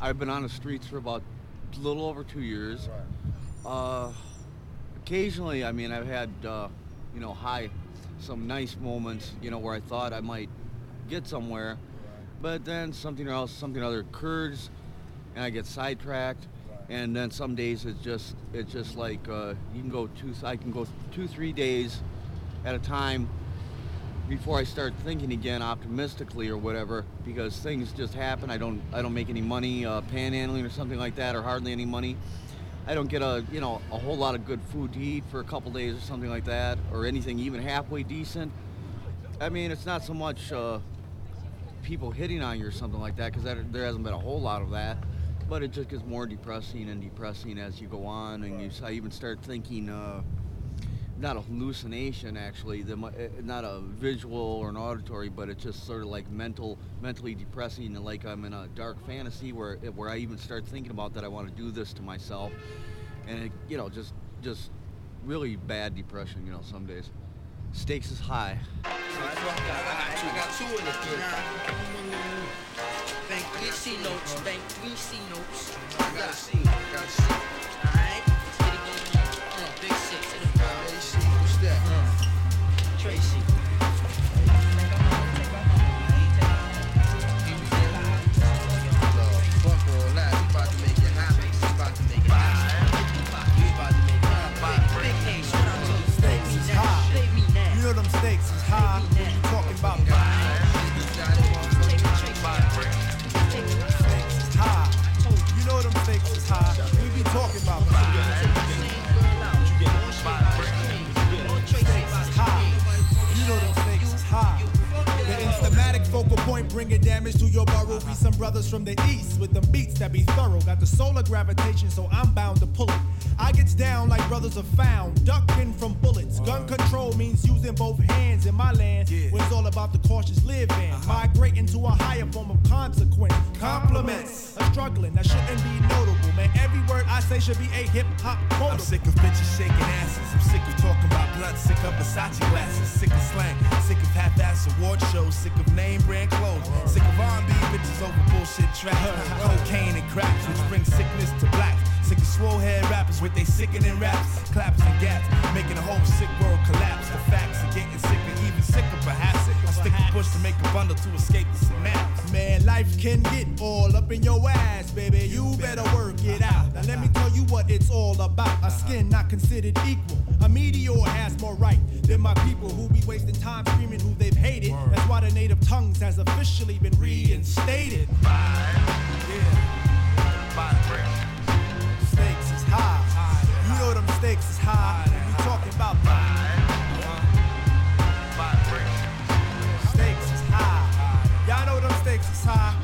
I've been on the streets for about a little over two years. Uh, occasionally, I mean, I've had, uh, you know, high, some nice moments, you know, where I thought I might get somewhere, but then something else, something other occurs, and I get sidetracked, and then some days it's just, it's just like uh, you can go two, I can go two, three days at a time before I start thinking again optimistically or whatever because things just happen. I don't I don't make any money uh, panhandling or something like that or hardly any money. I don't get a you know a whole lot of good food to eat for a couple days or something like that or anything even halfway decent. I mean it's not so much uh, people hitting on you or something like that because there hasn't been a whole lot of that. But it just gets more depressing and depressing as you go on, and you I even start thinking. Uh, not a hallucination actually the, eh, not a visual or an auditory but it's just sort of like mental mentally depressing and like i'm in a dark fantasy where eh, where i even start thinking about that i want to do this to myself and it, you know just just really bad depression you know some days stakes is high Bank three C notes, bank three C notes. I gotta see, I gotta see. Bringing damage to your burrow. Be some brothers from the east with the beats that be thorough. Got the solar gravitation, so I'm bound to pull it. I gets down like brothers are found, ducking from bullets. Gun control means using both hands in my land, where it's all about the cautious living. Uh-huh. Migrating to a higher form of consequence. Compliments are struggling, that shouldn't be notable, man. Every word I say should be a hip hop quote. I'm sick of bitches shaking asses. I'm sick of talking about blunt, sick of Versace glasses, sick of slang, sick of half-ass award shows, sick of name brand clothes, sick of R&B bitches over bullshit tracks, cocaine and cracks, which brings sickness to black. Sick of swole head rappers with they sickening raps, claps and gaps, making the whole sick world collapse. The facts are getting sicker, even sicker perhaps. I stick a push to make a bundle to escape the synapse. Man, life can get all up in your ass, baby. You better work it out. Now let me tell you what it's all about. A skin not considered equal. A meteor has more right than my people who be wasting time screaming who they've hated. That's why the native tongues has officially been reinstated. Yeah. By stakes is high. high. You know them stakes is high. We talking about Stakes is high. Y'all know them stakes is high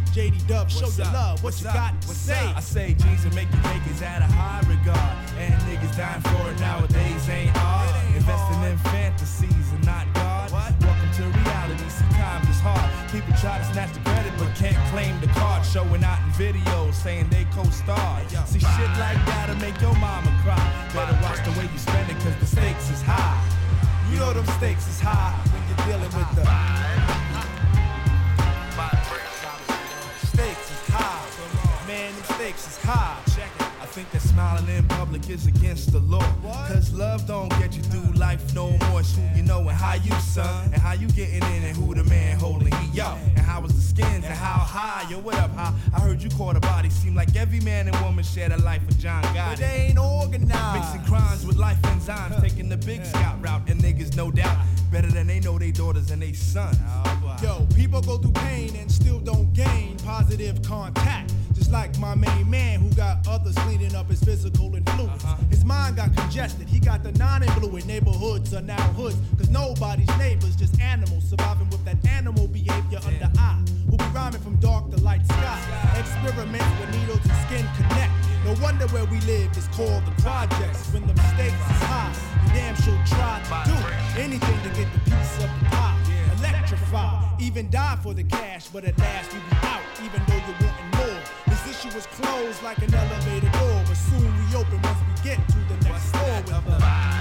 JD Dub, show your love. What What's you up? got to What's say? Up? I say G's and make you is at a high regard. And niggas dying for it nowadays ain't odd. Investing in fantasies and not God. What? Welcome to reality. See, times is hard. People try to snatch the credit but can't claim the card. Showing out in videos saying they co-starred. See, shit like that'll make your mama cry. Better watch the way you spend it cause the stakes is high. You know them stakes is high when you're dealing with the stakes is high. Check it. I think that smiling in public is against the law. Cause love don't get you through life no more. It's who you know and how you son. And how you getting in and who the man holding he yo. And how was the skins and how high, yo, what up, how? I heard you caught a body. Seem like every man and woman shared a life with John Gotti. But they ain't organized. Mixing crimes with life enzymes. taking the big scout route. And niggas no doubt better than they know they daughters and they sons. Oh, yo, people go through pain and still don't gain positive contact like my main man who got others cleaning up his physical influence. Uh-huh. His mind got congested. He got the non influent neighborhoods are now hoods. Cause nobody's neighbors, just animals surviving with that animal behavior yeah. under eye. Who be rhyming from dark to light sky. Experiments where needles and skin connect. No wonder where we live is called the projects. When the stakes is high, you damn sure try to do anything to get the piece of the pie. Electrify, even die for the cash, but at last you be out, even though more. This issue was closed like an elevator door, but soon we open once we get to the next floor with the. you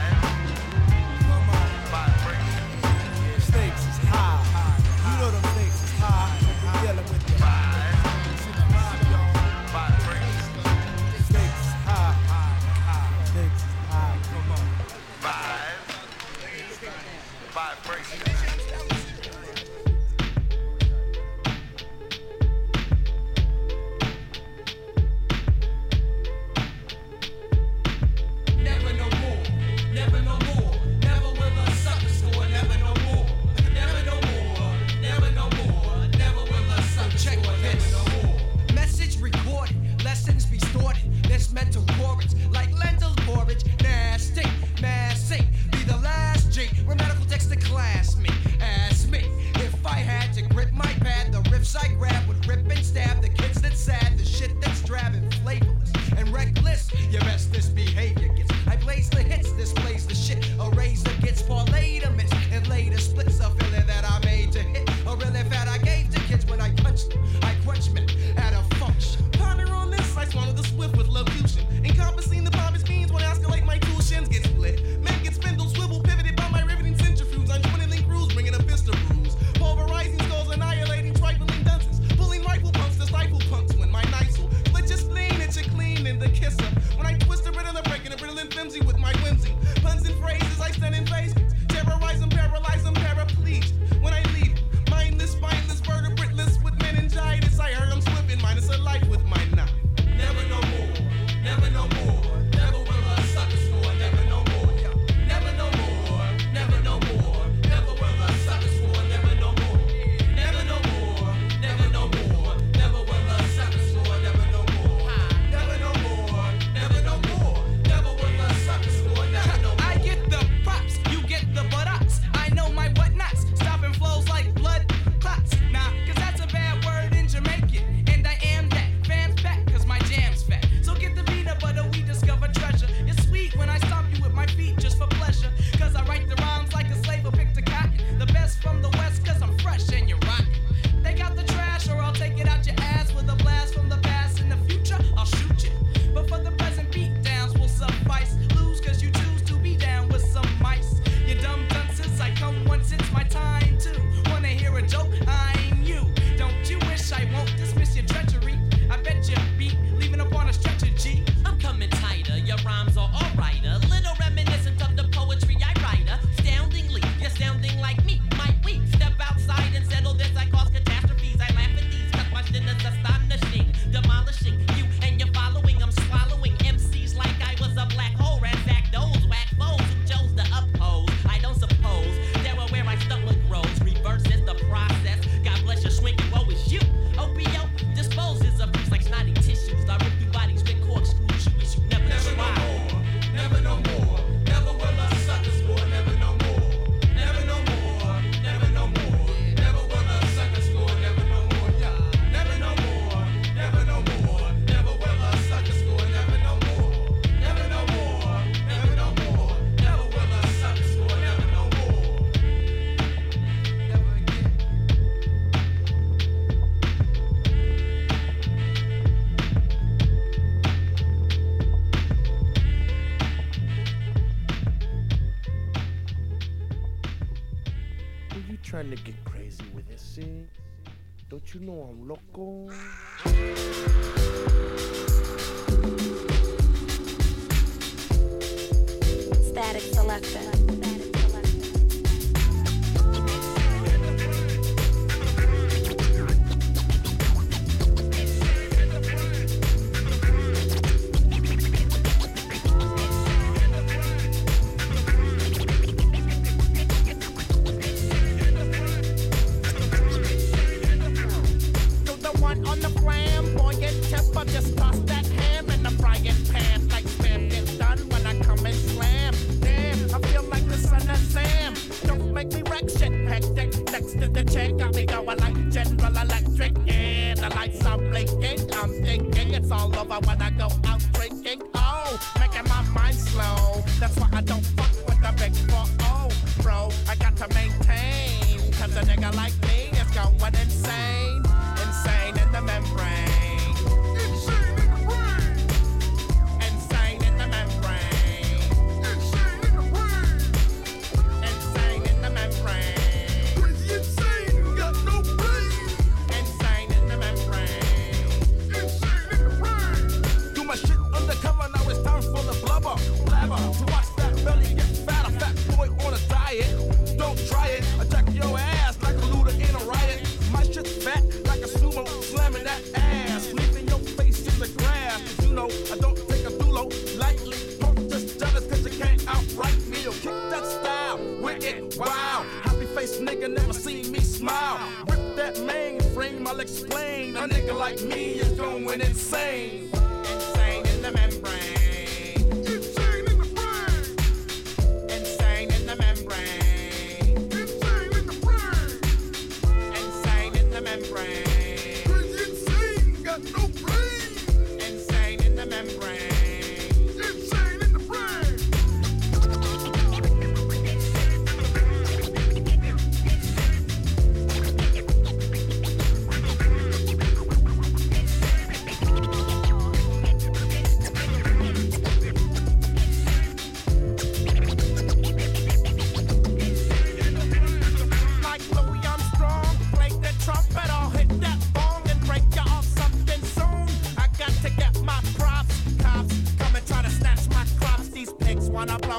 brain. A nigga like me is going insane. Insane in the membrane.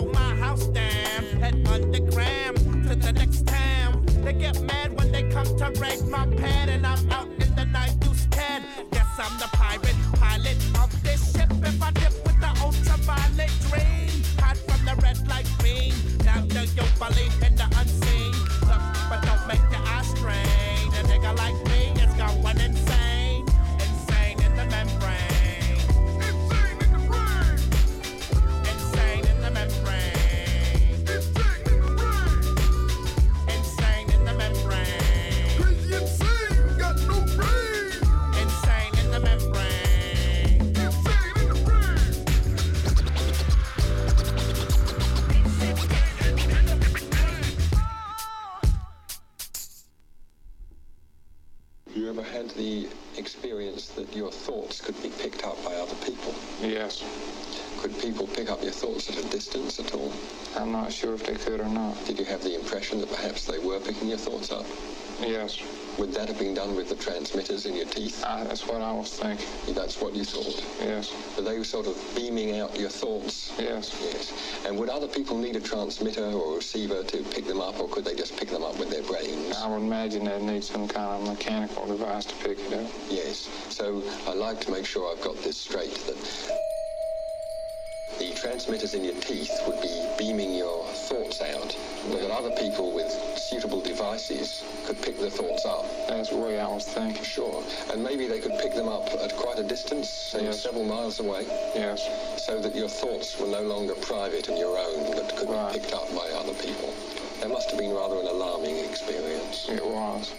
my house down. Did you have the impression that perhaps they were picking your thoughts up? Yes. Would that have been done with the transmitters in your teeth? Uh, that's what I was thinking. That's what you thought? Yes. Were they sort of beaming out your thoughts? Yes. Yes. And would other people need a transmitter or a receiver to pick them up, or could they just pick them up with their brains? I would imagine they'd need some kind of mechanical device to pick it up. Yes. So I like to make sure I've got this straight that transmitters in your teeth would be beaming your thoughts out, that other people with suitable devices could pick the thoughts up. That's the way were thinking. Sure. And maybe they could pick them up at quite a distance, say yes. several miles away. Yes. So that your thoughts were no longer private and your own, but could right. be picked up by other people. That must have been rather an alarming experience. It was.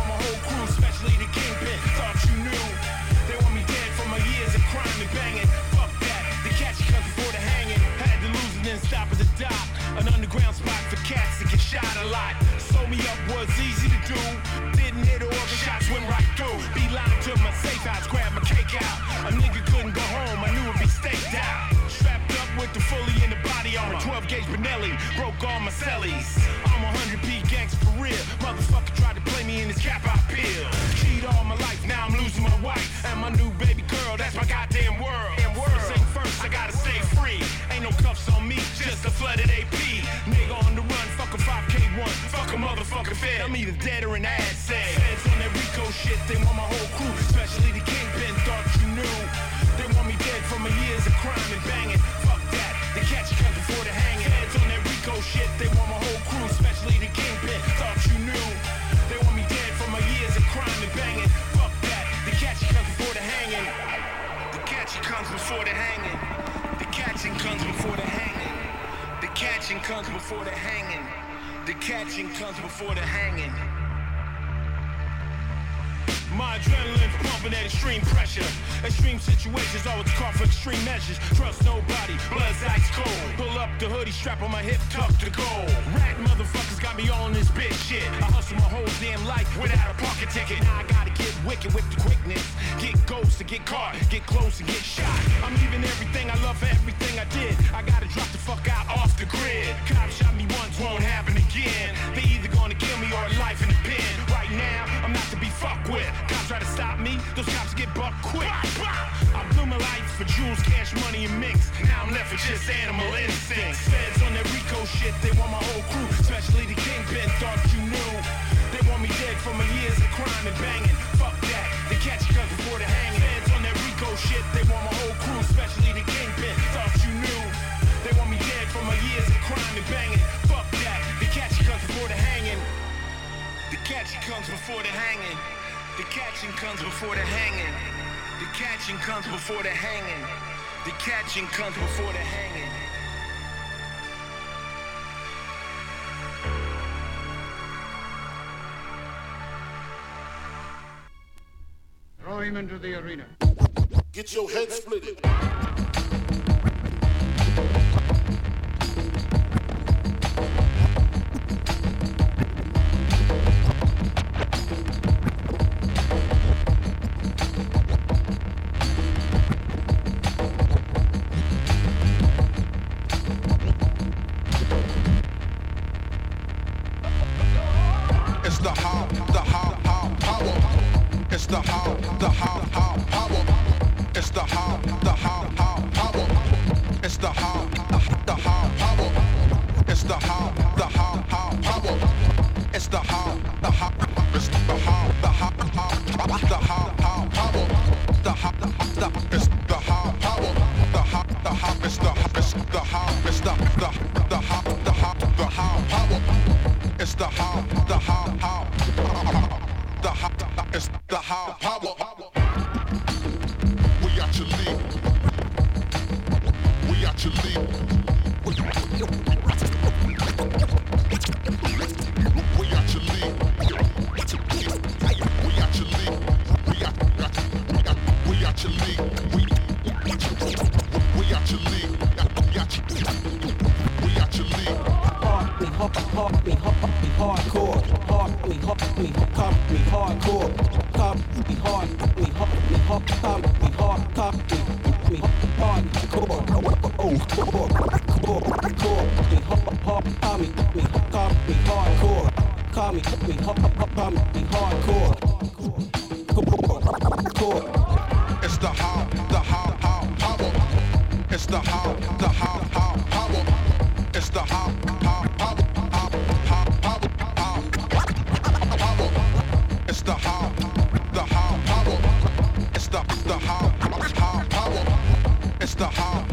Want my whole crew, especially the kingpin. Thought you knew. They want me dead for my years of crime and banging. Fuck that, they catch cut before the hanging. Had to lose and then stop at the dock. An underground spot for cats that get shot a lot. Sew me up was easy to do. Didn't hit organ shots, went right through. Be lying to my safe house, grab my cake out. Gauge broke all my cellies. I'm a 100 P gangs for real. Motherfucker tried to play me in his cap I peel. Cheat all my life, now I'm losing my wife. And my new baby girl, that's my goddamn world. First thing first, I gotta stay free. Ain't no cuffs on me, just a flooded AP. Nigga on the run, fuck a 5K1. Fuck a motherfucking fed, I'm either dead or an ass sad. Feds on that Rico shit, they want my whole crew, especially the kingpin, thought you knew. They want me dead for my years of crime and banging. Shit, they want my whole crew, especially the kingpin, thought you knew. They want me dead for my years of crime and banging. Fuck that, they catch cut before the hanging. The catching comes before the hanging. The catching comes before the hanging. The catching comes before the hanging. The catching comes before the hanging. My adrenaline's pumping at extreme pressure. Extreme situations always call for extreme measures. Trust nobody, blood's ice cold. Pull up the hoodie, strap on my hip, tuck to the gold. Rat motherfuckers got me all in this bitch shit. I hustle my whole damn life without a parking ticket. Now I gotta get wicked with the quickness. Get ghosts to get caught, get close and get shot. I'm leaving everything I love for everything I did. I gotta drop the fuck out off the grid. Cops shot me once, won't happen again. They either gonna kill me or life in the pen. Right now, not to be fucked with. Cops try to stop me, those cops get buck quick. I blew my life for jewels, cash, money, and mix. Now I'm left with just animal instincts. Feds on that Rico shit, they want my whole crew, especially the kingpin. Thought you knew. They want me dead for my years of crime and banging. Fuck that, they catch you before the hanging. Feds on that Rico shit, they want my whole crew, especially the kingpin. comes before the hanging. The catching comes before the hanging. The catching comes before the hanging. The catching comes before the hanging. Throw him into the arena. Get your head split. the hall.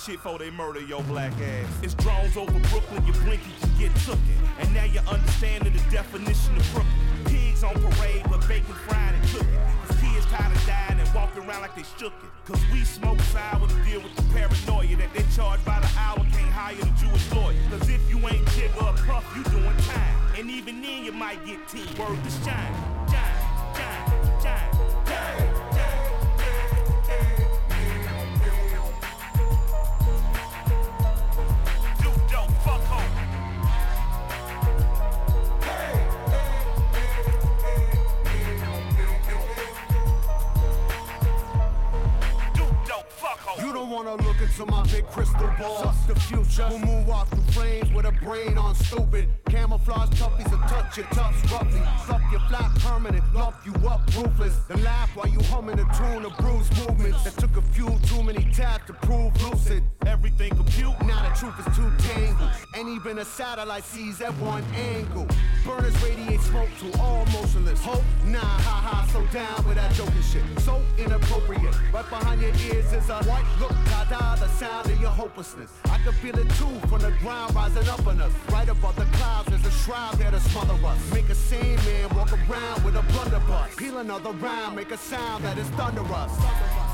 shit they murder your black ass. It's drones over Brooklyn. Peel another round, make a sound that is thunderous.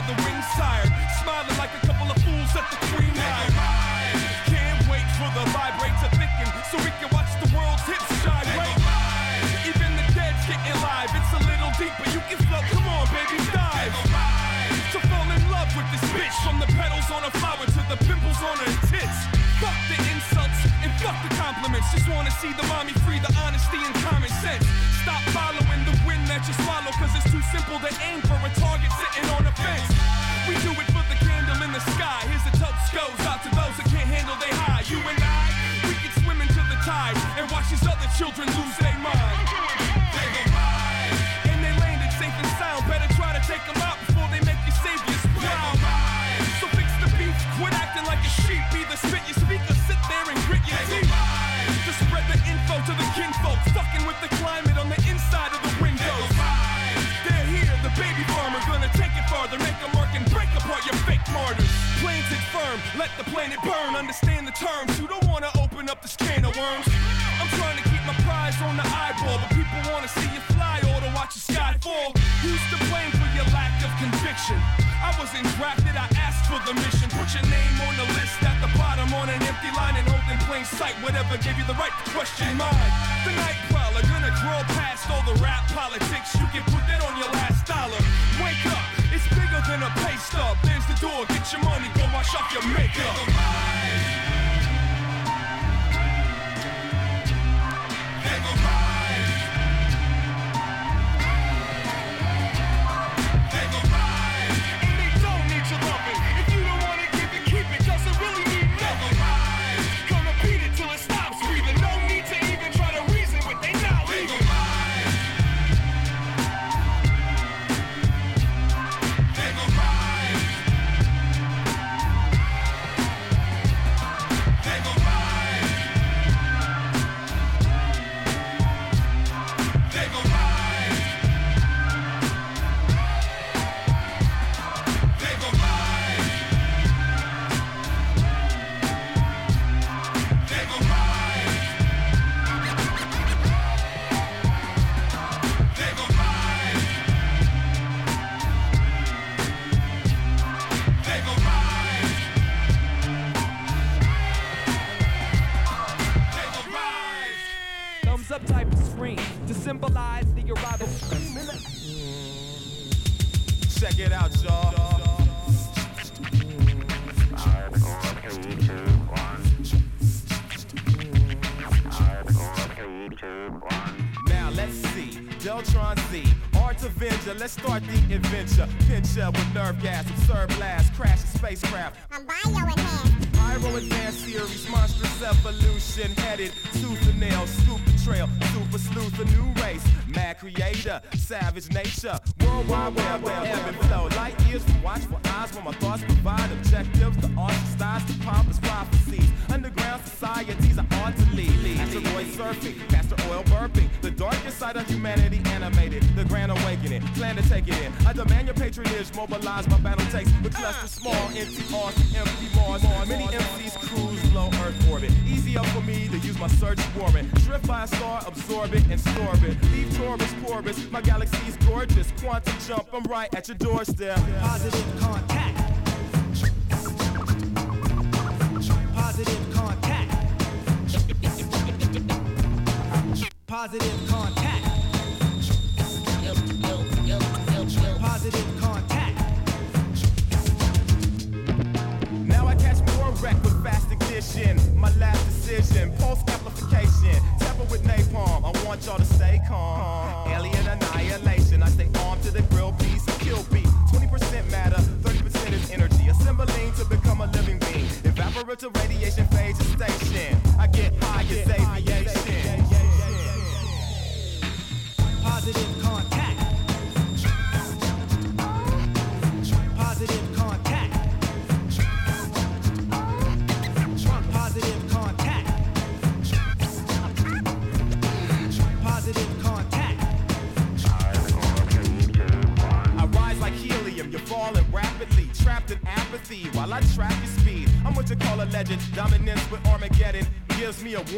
by the ringside, smiling like a couple of fools at the green light. Can't wait for the vibrate to thicken so we can watch the world's hits shine. Wait, even the dead's getting live. It's a little deeper, you can float. Come on, baby, dive. To fall in love with this bitch, from the petals on a flower to the pimples on her tits. Fuck the insults and fuck the compliments. Just wanna see the mommy free, the honesty and common sense. Stop following the wind that you swallow, cause it's too simple to aim for a Let the planet burn, understand the terms. You don't wanna open up the can of worms. I'm trying to keep my prize on the eyeball, but people wanna see you fly or to watch the sky fall. Who's to blame for your lack of conviction? I wasn't drafted, I asked for the mission. Put your name on the list at the bottom on an empty line and hold in plain sight. Whatever gave you the right to question mine. The night prowler gonna crawl past all the rap politics. You can put that on your last dollar than a pay stub. There's the door, get your money, go wash off your makeup.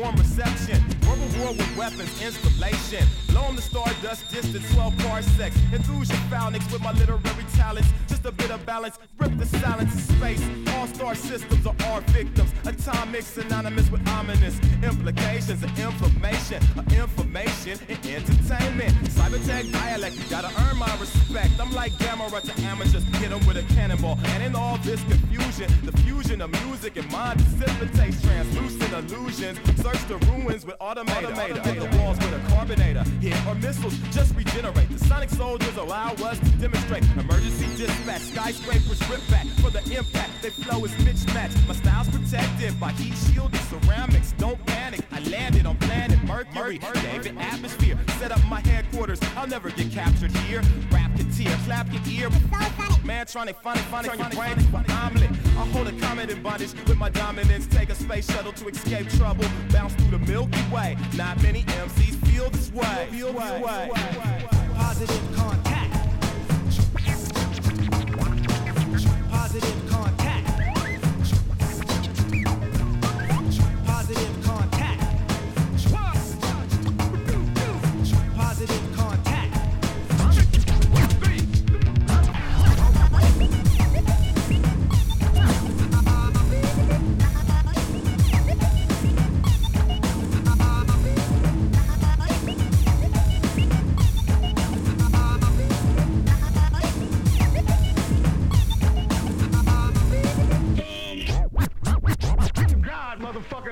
Warm reception. World war with weapons installation. Blow the stardust distance, 12 parsecs. Enthuse your phalanx with my literary talents. Just a bit of balance, rip the silence of space. All star systems are our victims. Atomic synonymous with ominous implications of information, of information and entertainment. Cybertech dialect, you gotta earn my respect. I'm like Gamma to amateurs, hit 'em with a cannonball. And in all this confusion, the fusion of music and mind dissipates translucent illusions. Search the ruins with automator. Hit the walls with a carbonator. Hit or missiles just regenerate. The sonic soldiers allow us to demonstrate emergency dispatch. Skyscrapers rip back for the impact. They flow is mismatched. My style's protected by heat shielded ceramics. Don't panic. I landed on planet Mercury. David atmosphere. Set up my headquarters. I'll never get captured here. Rap your tear, clap your ear. Man, trying to find it, find it, turn your brain into an omelet. I hold a comet in bondage with my dominance. Take a space shuttle to escape trouble. Bounce through the Milky Way. Not many MCs feel this way. Feel this way. Positive contact. Positive contact.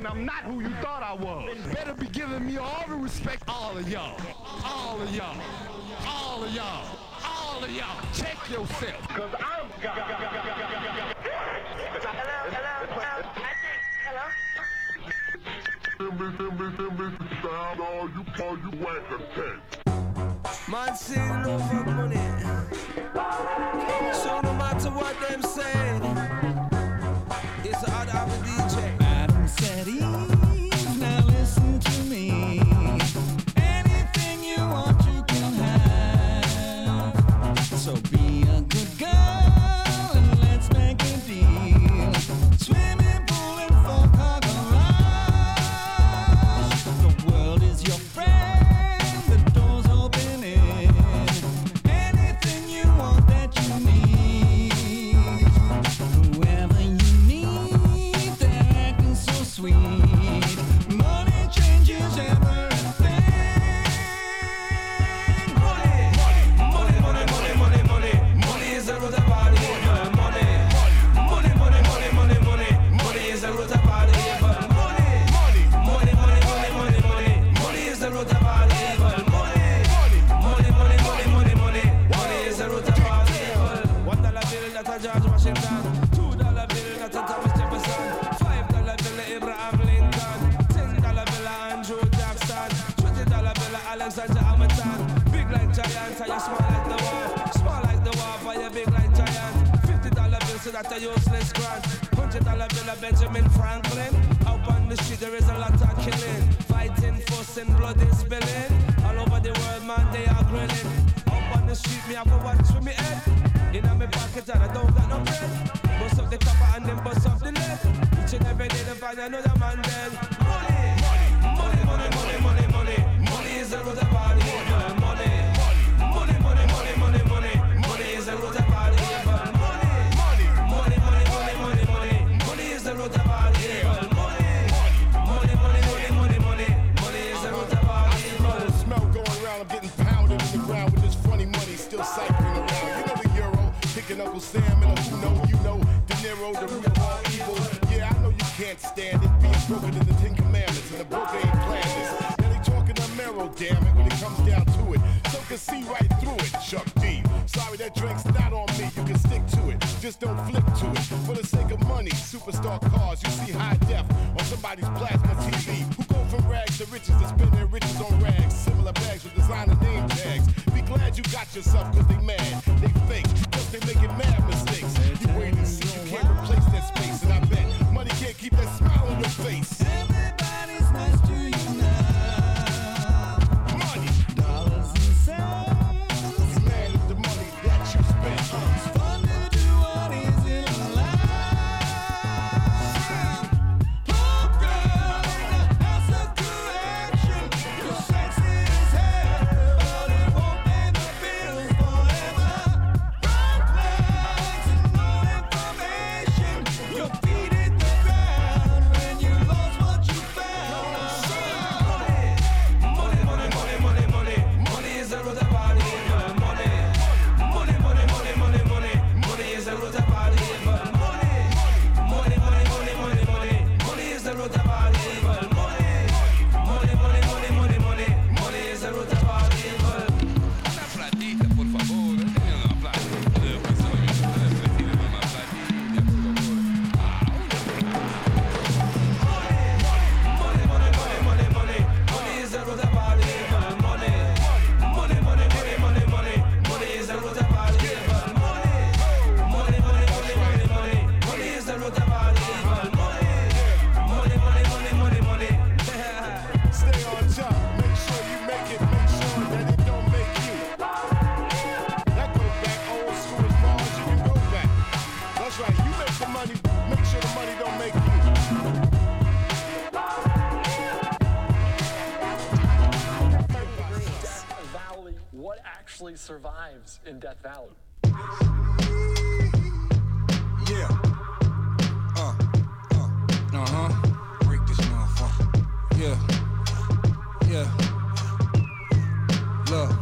And I'm not who you thought I was. Better be giving me all the respect, all of y'all. All of y'all. All of y'all. All of y'all. Check yourself. Cause I'm God. All you, all you whack Man sing over money. So no matter what them say, a useless grant. Hundred dollar bill of Benjamin Franklin. Out on the street there is a lot of killing, fighting, fussing, blood is spilling. Uncle Sam and a who know, you know, De Niro, the root of all evil. Yeah, I know you can't stand it, being broken in the Ten Commandments, and the broker ain't planned. Now they know, damn it, when it comes down to it. So can see right through it, Chuck D. Sorry that drink's not on me, you can stick to it. Just don't flip to it. For the sake of money, superstar cars, you see high def on somebody's plasma TV. Who go from rags to riches to spend their riches on rags. Similar bags with designer name tags. Be glad you got yourself, cause they mad, they fake, cause they making mad mistakes. You wait and see, you can't replace that space, and I bet money can't keep that smile on your face. What actually survives in Death Valley? Yeah. Uh, uh, uh huh. Break this motherfucker. Yeah. Yeah. Look.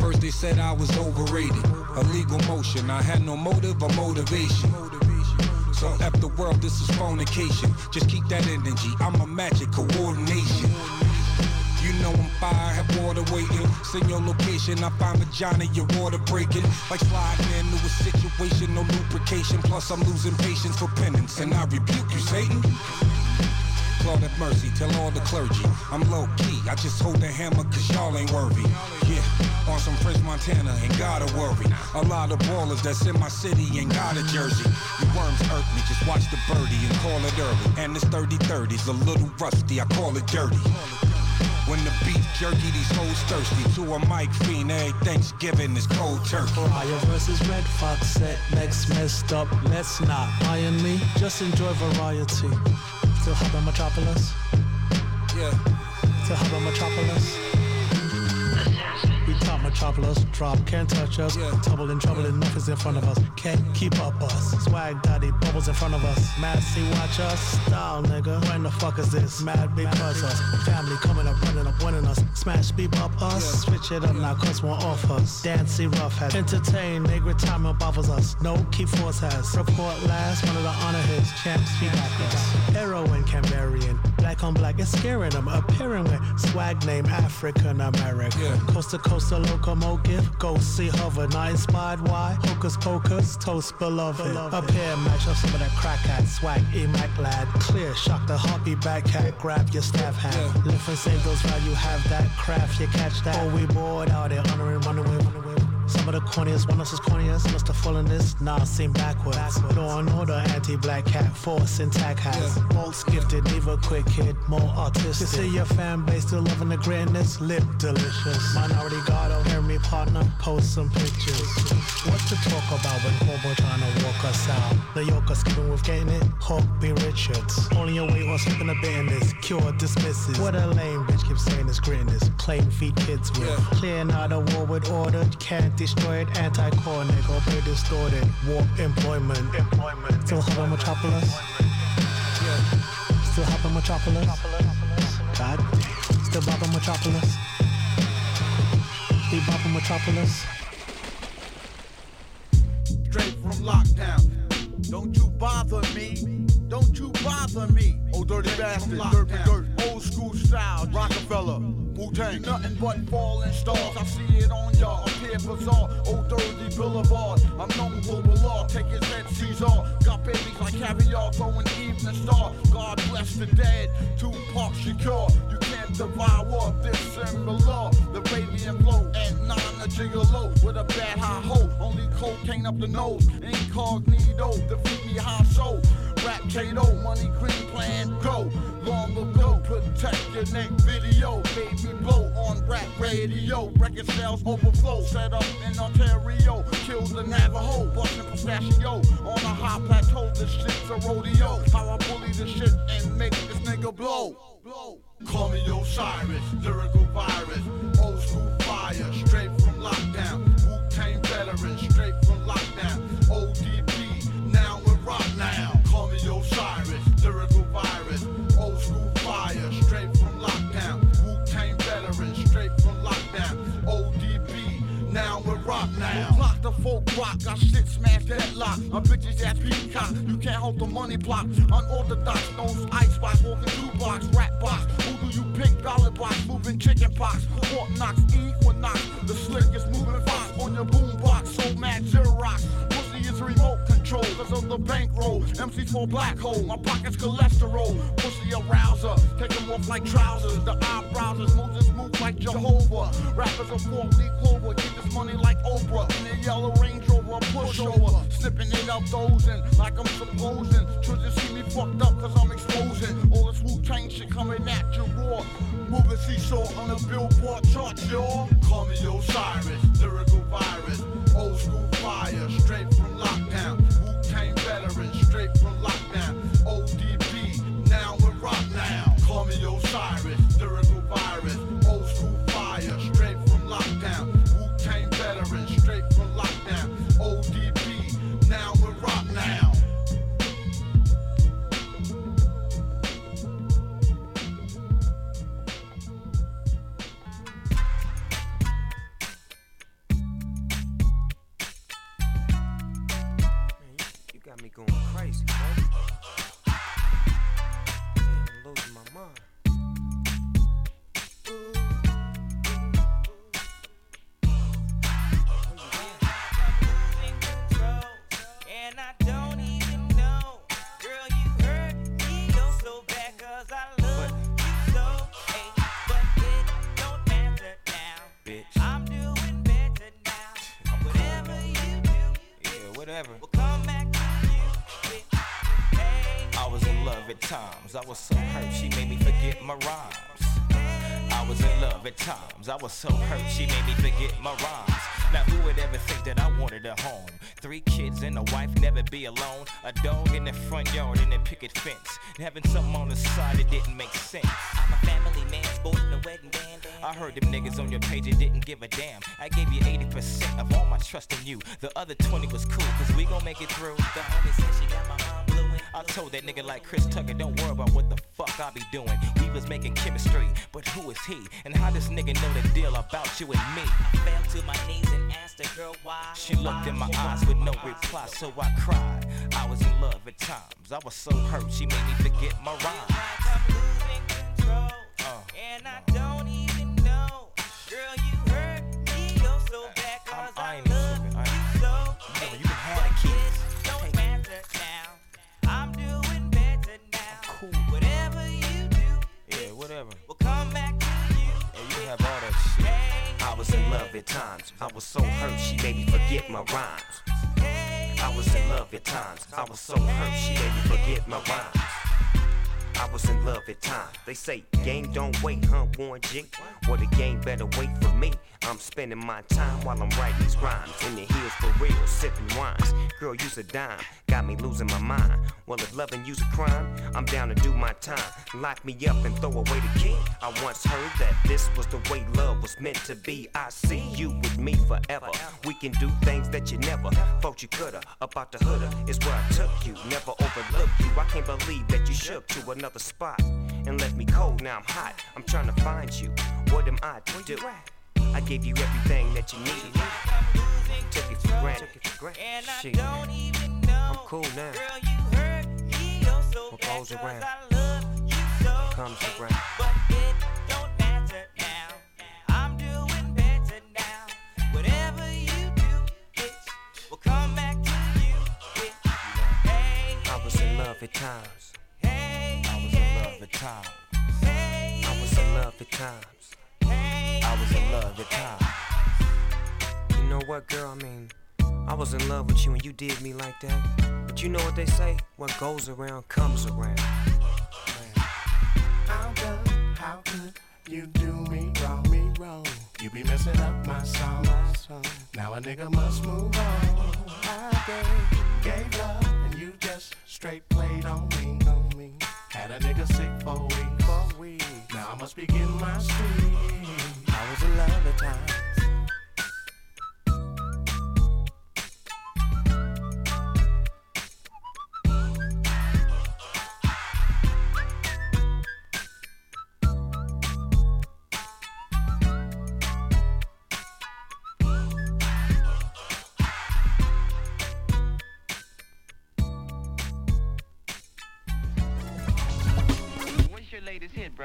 First they said I was overrated. Illegal motion. I had no motive or motivation. So the world, this is fornication. Just keep that energy. I'm a magic coordination. Fire, have water waiting. Send your location, I find vagina, your water breaking. Like sliding into a situation, no lubrication. Plus I'm losing patience for penance, and I rebuke you, Satan. Lord have mercy, tell all the clergy. I'm low key, I just hold the hammer cause y'all ain't worthy. Yeah, on some French Montana, ain't gotta worry. A lot of ballers that's in my city ain't got a jersey. You worms hurt me, just watch the birdie and call it early. And this 30-30's a little rusty, I call it dirty. When the beef jerky, these hoes thirsty. To a mic fiend, every Thanksgiving is cold turkey. Fire versus Red Fox set next messed up. Let's not iron me, just enjoy variety. Still hot on Metropolis? Yeah. Still hot on Metropolis? Metropolis, drop, can't touch us. Trouble and trouble, enough is in front of us. Can't keep up us. Swag daddy, bubbles in front of us. Mad see, watch us. Style, nigga. When the fuck is this? Mad because us. Family coming up, running up, winning us. Smash, beep up us. Switch it up now, cause one off us. Dancy rough has. Entertain, nigga, retirement bothers us. No, keep force has. Report last, one of the honor hits. Champs, be back us. Heroin, Cambarian. Black on black, it's scaring them. Appearing with swag name African American. Coast to coast, a locomotive. Go see hover. Not inspired, why? Hocus pocus, toast beloved. Up here, match up some of that crack hat. Swag, E-Mac lad. Clear, shock the heartbeat back hat. Grab your staff hat. Lift and save those while you have that craft. You catch that. Oh, we bored out there, honoring, running away, running away. Some of the corniest, one of us is corniest. Must have fallen this, nah, seem backwards. Law and order, anti-black cat, force intact has. Bolts gifted, neither quick hit, more artistic. You see your fan base still loving the greatness, lip delicious. Minority Gardo, oh, hear me partner, post some pictures. What to talk about when Hobo trying to walk us out? The Yorker skipping with getting it, Hawk B. Richards. Only your way while slipping a bit in this, cure dismisses. What a lame bitch keeps saying is greatness, playing feed kids with. Clearing out a war with order, can't destroy it, anti-core nigga, play distorted. Warp employment, employment. Still on Metropolis? Still hop on Metropolis? God, still bop on Metropolis? We bop on Metropolis? straight from lockdown. Don't you bother me. Don't you bother me. Oh, dirty bastard, dirt dirt, old school style, Rockefeller. Wu Tang, nothing but falling stars. I see it on y'all. Appear bizarre. Old dirty boulevard. I'm known global law. Take his head, Caesar. Got babies like caviar. Going evening star. God bless the dead. Two Tupac Shakur. You can't devour this similar. The radiant flow and nine a gigolo with a bad high ho. Only cocaine up the nose. Incognito. Defeat me high show. Rap Kato, money green plan, go. Long ago, protect your neck video. Baby blow on rap radio. Record sales overflow. Set up in Ontario. Kill the Navajo. Bustin' pistachio. On a high plateau, this shit's a rodeo. How I bully this shit and make this nigga blow. Call me Osiris, lyrical virus. The folk rock, got shit smashed headlock. A bitches ass peacock, you can't hold the money block. Unorthodox, those ice box, walking through blocks, rap box. Who do you pick? Ballot box, moving chicken pox. Fort Knox, Equinox, the slickest moving fox on your boom box. So mad, Xerox. Pussy is remote control, cause of the bankroll. MC's for black hole, my pocket's cholesterol. Pussy arouser, take them off like trousers. The eyebrows, Moses move like Jehovah. Rappers are four leaf clover, get this money like Oprah. In a yellow Range Rover, pushover. Snipping it up, dozing, like I'm supposing. Children see me fucked up, cause I'm exposing. All this Wu Tang shit coming at you raw. Moving seesaw on the billboard chart, y'all. Call me Osiris, lyrical virus. Old school fire, straight from lockdown. Was so hurt, she made me forget my rhymes. Now who would ever think that I wanted a home? Three kids and a wife, never be alone. A dog in the front yard and a picket fence. And having something on the side that didn't make sense. I'm a family man, sporting a wedding band. I heard them niggas on your page that didn't give a damn. I gave you 80% of all my trust in you. The other 20 was cool, cause we gon' make it through. The homie said she got my. I told that nigga like Chris Tucker, don't worry about what the fuck I be doing. We was making chemistry, but who is he? And how this nigga know the deal about you and me? I fell to my knees and asked the girl why. She looked in my eyes with no reply, so I cried. I was in love at times. I was so hurt, she made me forget my rhyme. I'm losing control. Uh, my rhymes. I was in love at times. I was so hurt, she made me forget my rhymes. I was in love at times. They say game don't wait, huh, Warren G? Well, the game better wait for me. I'm spending my time while I'm writing these rhymes. In the hills for real, sipping wines. Girl, use a dime, got me losing my mind. Well, if loving you's a crime, I'm down to do my time. Lock me up and throw away the key. I once heard that this was the way love was meant to be. I see you with me forever. We can do things that you never thought you coulda. About the hooda is where I took you, never overlooked you. I can't believe that you shook to another spot and left me cold. Now I'm hot. I'm trying to find you. What am I to do? I gave you everything that you needed. Took it for granted. And I'm cool now. Oh what goes around comes around. But it don't matter now. I'm doing better now. Whatever you do, it will come back to you. I was in love at times at times. I was in love at times. I was in love at times. You know what, girl? I mean, I was in love with you and you did me like that. But you know what they say? What goes around comes around. How good, how good you do me wrong, me wrong. You be messing up my song. My song. Now a nigga must move on. I gave, gave love and you just straight played on me. Had a nigga sick for weeks. For a. Now I must begin my spree. I was in love at time.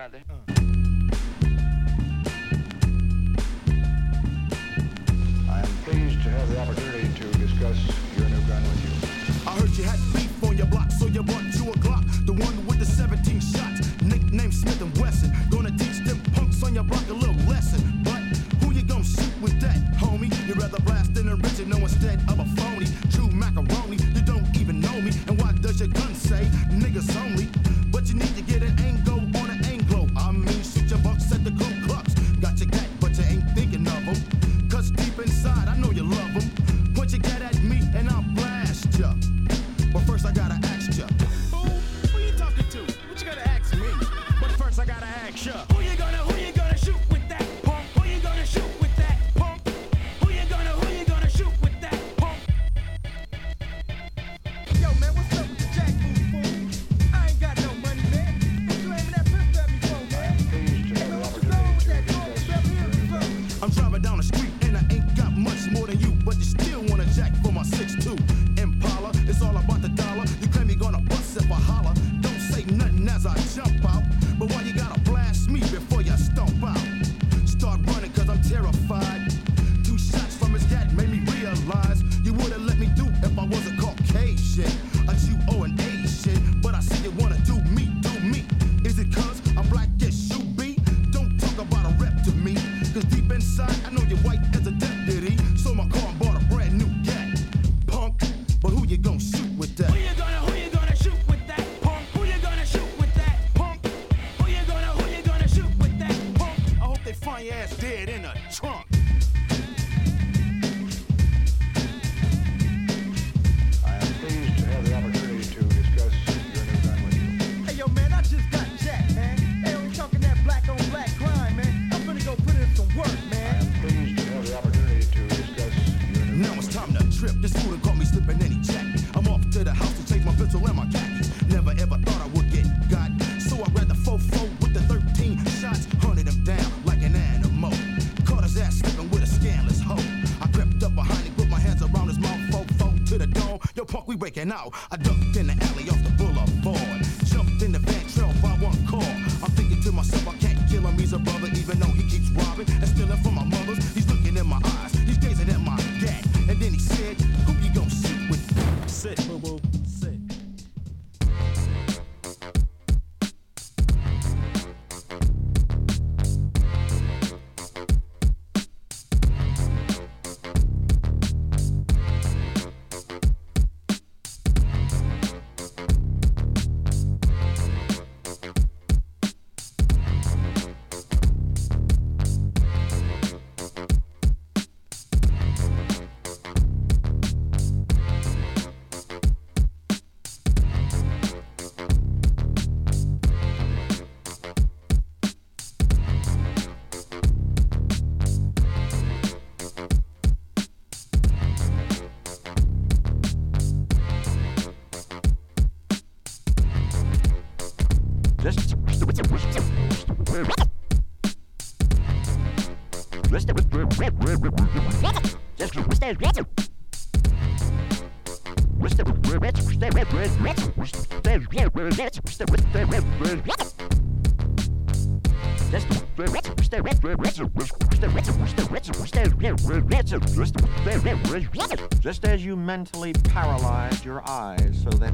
parada. Ah. now. I mentally paralyzed your eyes so that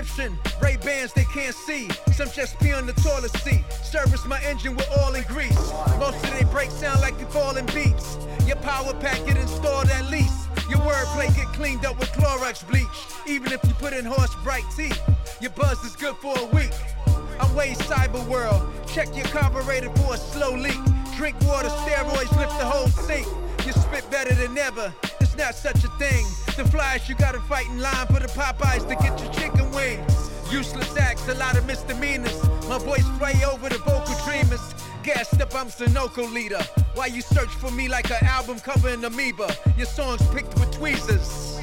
prescription, Ray Bans they can't see. Some just pee on the toilet seat. Service my engine with oil and grease. Most of they breaks sound like they falling beats. Your power pack get installed at least. Your wordplay get cleaned up with Clorox bleach. Even if you put in horse bright tea, your buzz is good for a week. I'm way cyber world. Check your carburetor for a slow leak. Drink water, steroids lift the whole sink. You spit better than ever. Not such a thing. The flies you gotta fight in line for the Popeyes to get your chicken wings. Useless acts, a lot of misdemeanors. My voice play over the vocal dreamers. Gassed up, I'm Sunoco leader. Why you search for me like an album cover in amoeba? Your songs picked with tweezers.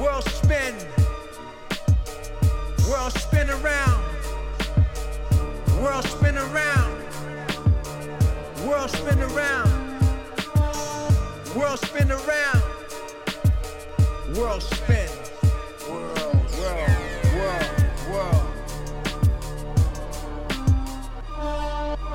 World spin. World spin around. World spin around. World spin around. World spin around. World spin. World, world, world, world.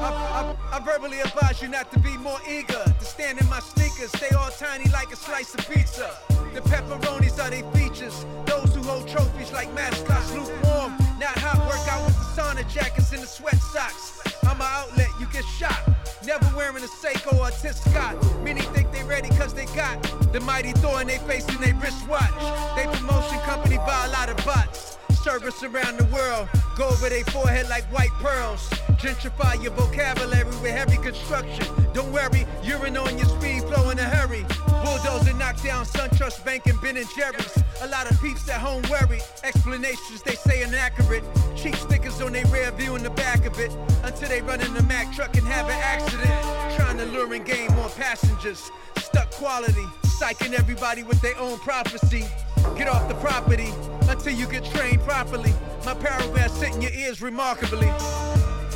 I, I, verbally advise you not to be more eager to stand in my sneakers. Stay all tiny like a slice of pizza. The pepperonis are they features. Those who hold trophies like mascots lukewarm. Not hot workout with the sauna jackets and the sweat socks. I'm an outlet, you get shot. Never wearing a Seiko or a Tissot. Many think they ready cause they got the mighty Thor in they face and they wristwatch. They promotion company buy a lot of bots. Service around the world, go over their forehead like white pearls. Gentrify your vocabulary with heavy construction. Don't worry, urine on your speed flow in a hurry. Bulldozer knock down SunTrust Bank and Ben and Jerry's. A lot of peeps at home worry. Explanations they say inaccurate. Cheap stickers on their rear view in the back of it. Until they run in the Mack truck and have an accident. Trying to lure and gain more passengers. Stuck quality, psyching everybody with their own prophecy. Get off the property until you get trained properly. My paragraphs sit in your ears remarkably.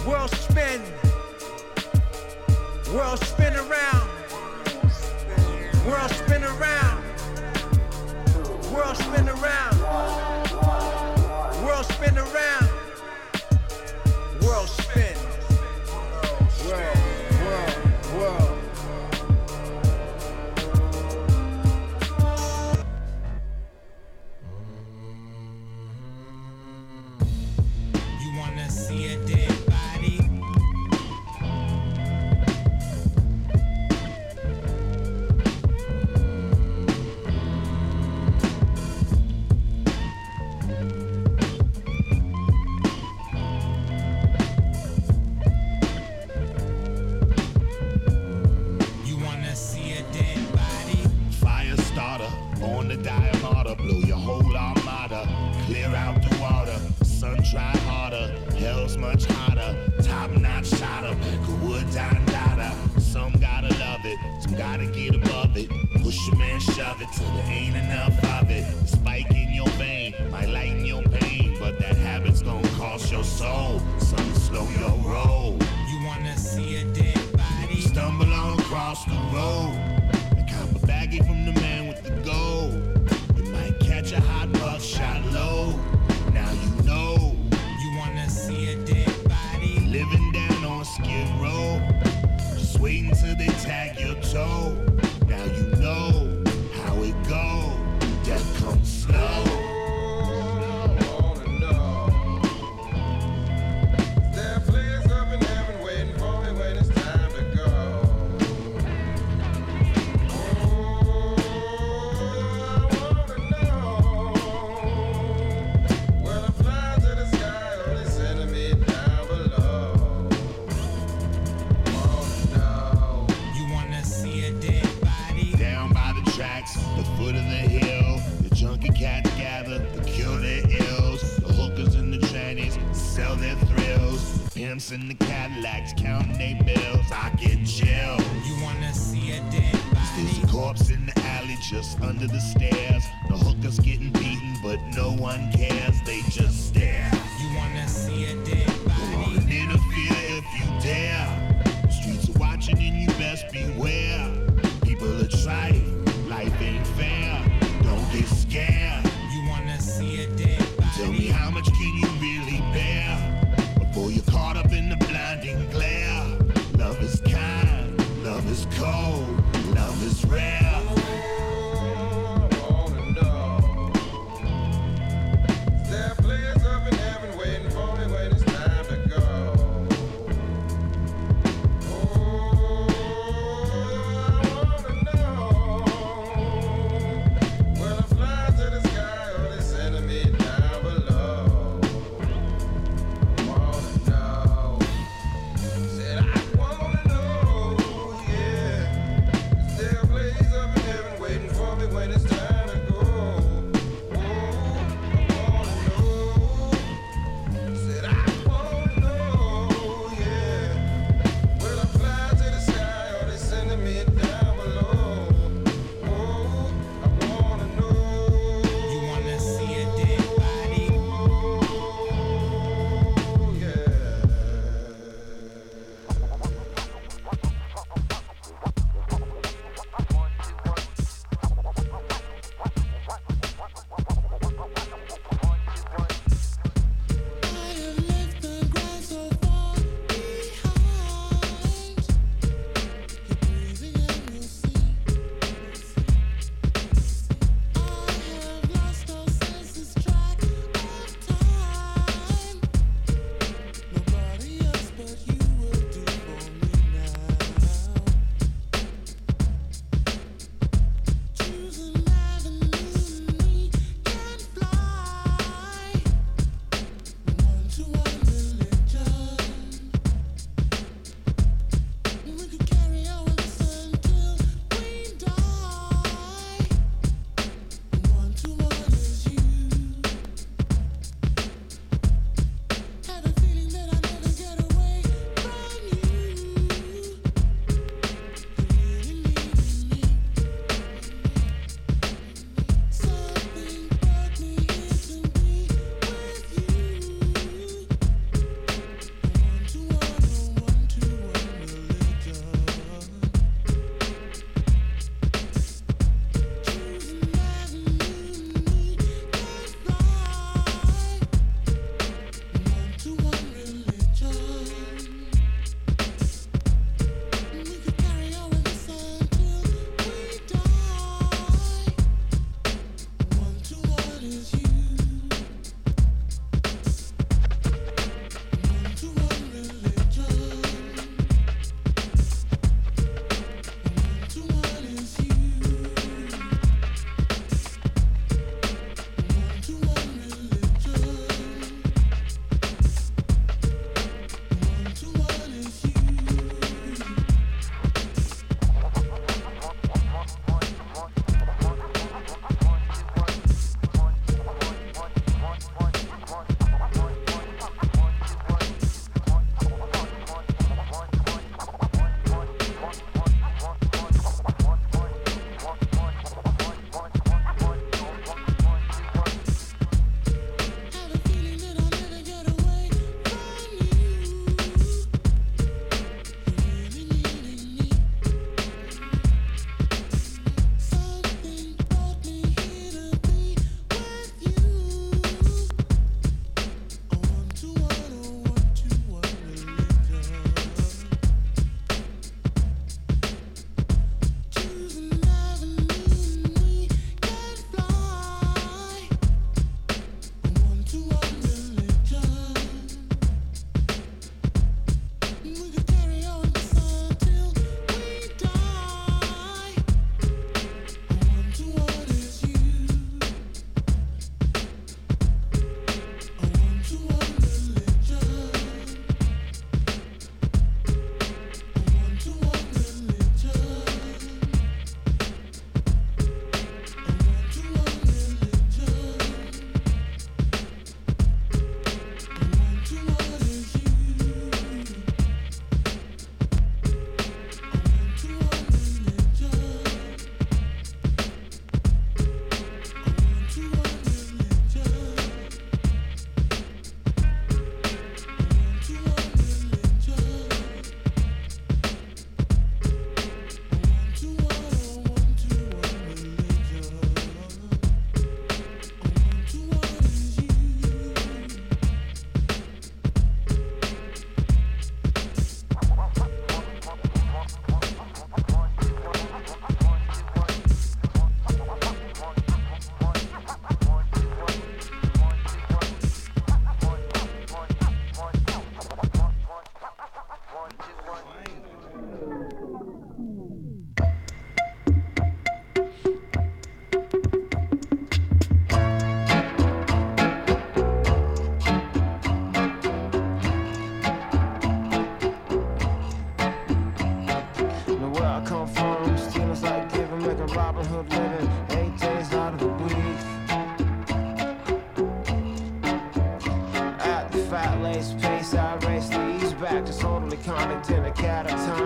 World spin. World spin around. just under the stairs. The hooker's getting beaten, but no one cares, they just stare.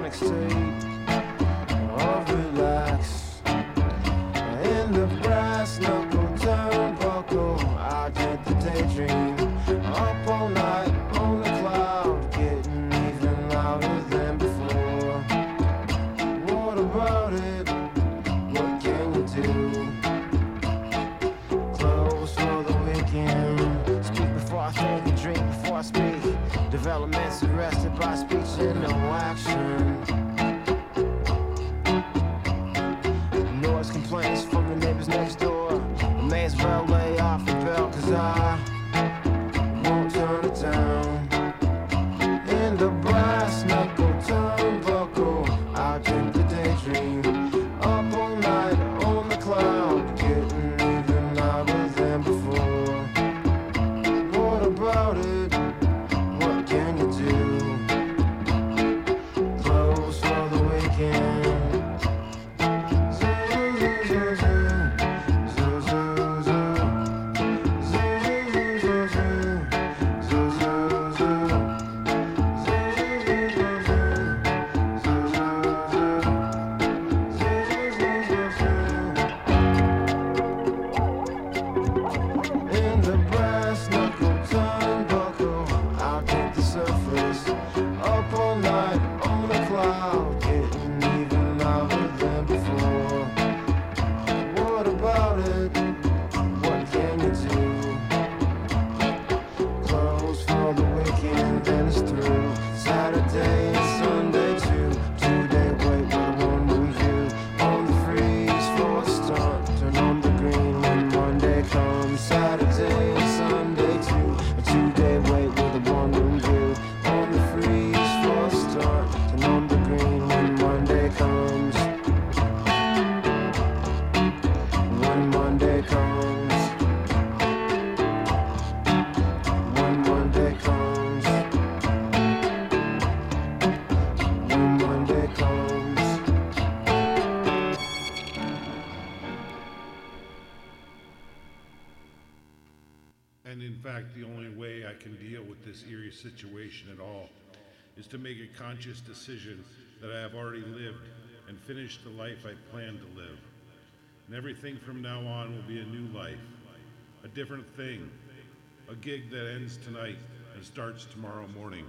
next to you. is to make a conscious decision that I have already lived and finished the life I planned to live. And everything from now on will be a new life, a different thing, a gig that ends tonight and starts tomorrow morning.